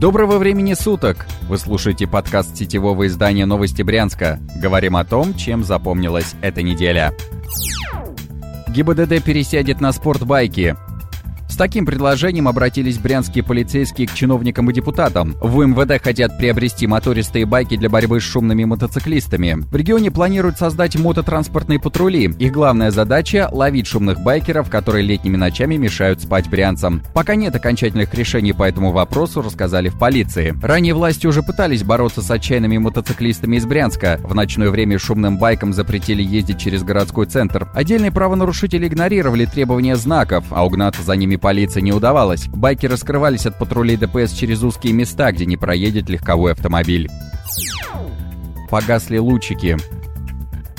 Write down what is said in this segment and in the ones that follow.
Доброго времени суток! Вы слушаете подкаст сетевого издания «Новости Брянска». Говорим о том, чем запомнилась эта неделя. ГИБДД пересядет на спортбайки таким предложением обратились брянские полицейские к чиновникам и депутатам. В МВД хотят приобрести мотористые байки для борьбы с шумными мотоциклистами. В регионе планируют создать мототранспортные патрули. Их главная задача – ловить шумных байкеров, которые летними ночами мешают спать брянцам. Пока нет окончательных решений по этому вопросу, рассказали в полиции. Ранее власти уже пытались бороться с отчаянными мотоциклистами из Брянска. В ночное время шумным байкам запретили ездить через городской центр. Отдельные правонарушители игнорировали требования знаков, а угнаться за ними по полиции не удавалось. Байкеры скрывались от патрулей ДПС через узкие места, где не проедет легковой автомобиль. Погасли лучики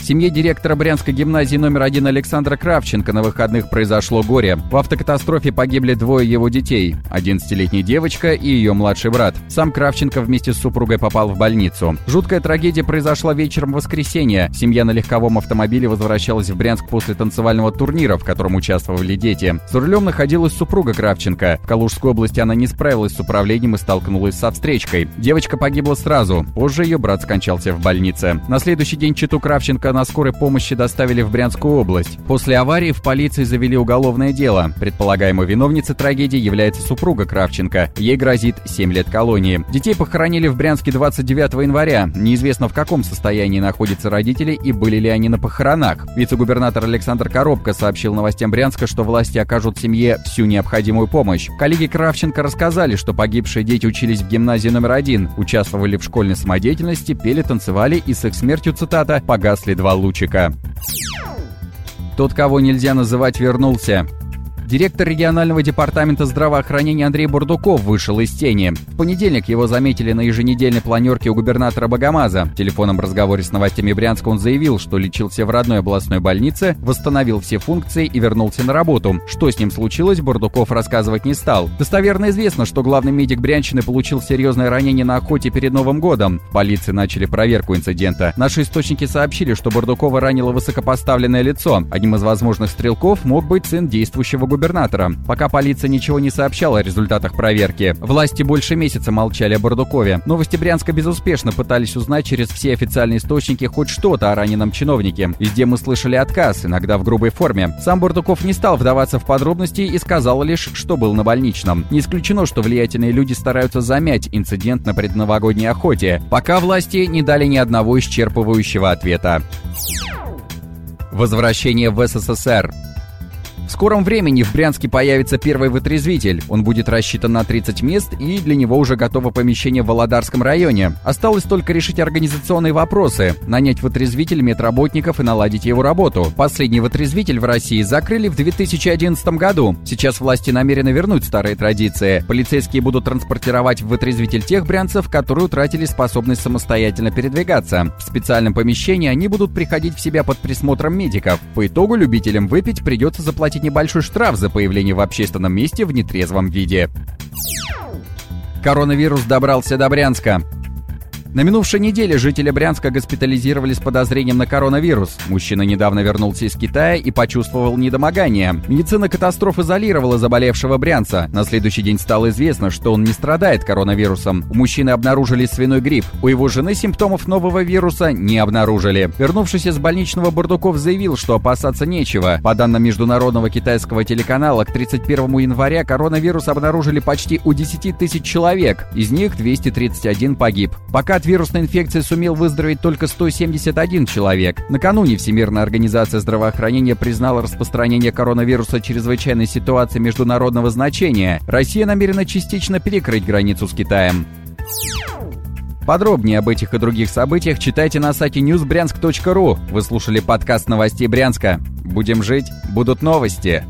семье директора Брянской гимназии номер один Александра Кравченко на выходных произошло горе. В автокатастрофе погибли двое его детей – 11-летняя девочка и ее младший брат. Сам Кравченко вместе с супругой попал в больницу. Жуткая трагедия произошла вечером воскресенья. Семья на легковом автомобиле возвращалась в Брянск после танцевального турнира, в котором участвовали дети. За рулем находилась супруга Кравченко. В Калужской области она не справилась с управлением и столкнулась со встречкой. Девочка погибла сразу. Позже ее брат скончался в больнице. На следующий день читу Кравченко на скорой помощи доставили в Брянскую область. После аварии в полиции завели уголовное дело. Предполагаемой виновницей трагедии является супруга Кравченко. Ей грозит 7 лет колонии. Детей похоронили в Брянске 29 января. Неизвестно в каком состоянии находятся родители и были ли они на похоронах. Вице-губернатор Александр Коробко сообщил новостям Брянска, что власти окажут семье всю необходимую помощь. Коллеги Кравченко рассказали, что погибшие дети учились в гимназии номер один, участвовали в школьной самодеятельности, пели, танцевали и с их смертью, цитата, «погасли два лучика. Тот, кого нельзя называть, вернулся. Директор регионального департамента здравоохранения Андрей Бурдуков вышел из тени. В понедельник его заметили на еженедельной планерке у губернатора Богомаза. В телефонном разговоре с новостями Брянска он заявил, что лечился в родной областной больнице, восстановил все функции и вернулся на работу. Что с ним случилось, Бурдуков рассказывать не стал. Достоверно известно, что главный медик Брянщины получил серьезное ранение на охоте перед Новым годом. Полиции начали проверку инцидента. Наши источники сообщили, что Бурдукова ранило высокопоставленное лицо. Одним из возможных стрелков мог быть сын действующего губернатора губернатора. Пока полиция ничего не сообщала о результатах проверки. Власти больше месяца молчали о Бардукове. Новости Брянска безуспешно пытались узнать через все официальные источники хоть что-то о раненом чиновнике. Везде мы слышали отказ, иногда в грубой форме. Сам Бардуков не стал вдаваться в подробности и сказал лишь, что был на больничном. Не исключено, что влиятельные люди стараются замять инцидент на предновогодней охоте, пока власти не дали ни одного исчерпывающего ответа. Возвращение в СССР. В скором времени в Брянске появится первый вытрезвитель. Он будет рассчитан на 30 мест, и для него уже готово помещение в Володарском районе. Осталось только решить организационные вопросы, нанять вытрезвитель, медработников и наладить его работу. Последний вытрезвитель в России закрыли в 2011 году. Сейчас власти намерены вернуть старые традиции. Полицейские будут транспортировать в вытрезвитель тех брянцев, которые утратили способность самостоятельно передвигаться. В специальном помещении они будут приходить в себя под присмотром медиков. По итогу любителям выпить придется заплатить заплатить небольшой штраф за появление в общественном месте в нетрезвом виде. Коронавирус добрался до Брянска. На минувшей неделе жители Брянска госпитализировали с подозрением на коронавирус. Мужчина недавно вернулся из Китая и почувствовал недомогание. Медицина катастроф изолировала заболевшего брянца. На следующий день стало известно, что он не страдает коронавирусом. У мужчины обнаружили свиной грипп. У его жены симптомов нового вируса не обнаружили. Вернувшись из больничного, Бурдуков заявил, что опасаться нечего. По данным международного китайского телеканала, к 31 января коронавирус обнаружили почти у 10 тысяч человек. Из них 231 погиб. Пока от вирусной инфекции сумел выздороветь только 171 человек. Накануне Всемирная организация здравоохранения признала распространение коронавируса чрезвычайной ситуации международного значения. Россия намерена частично перекрыть границу с Китаем. Подробнее об этих и других событиях читайте на сайте newsbryansk.ru. Вы слушали подкаст новостей Брянска. Будем жить, будут новости.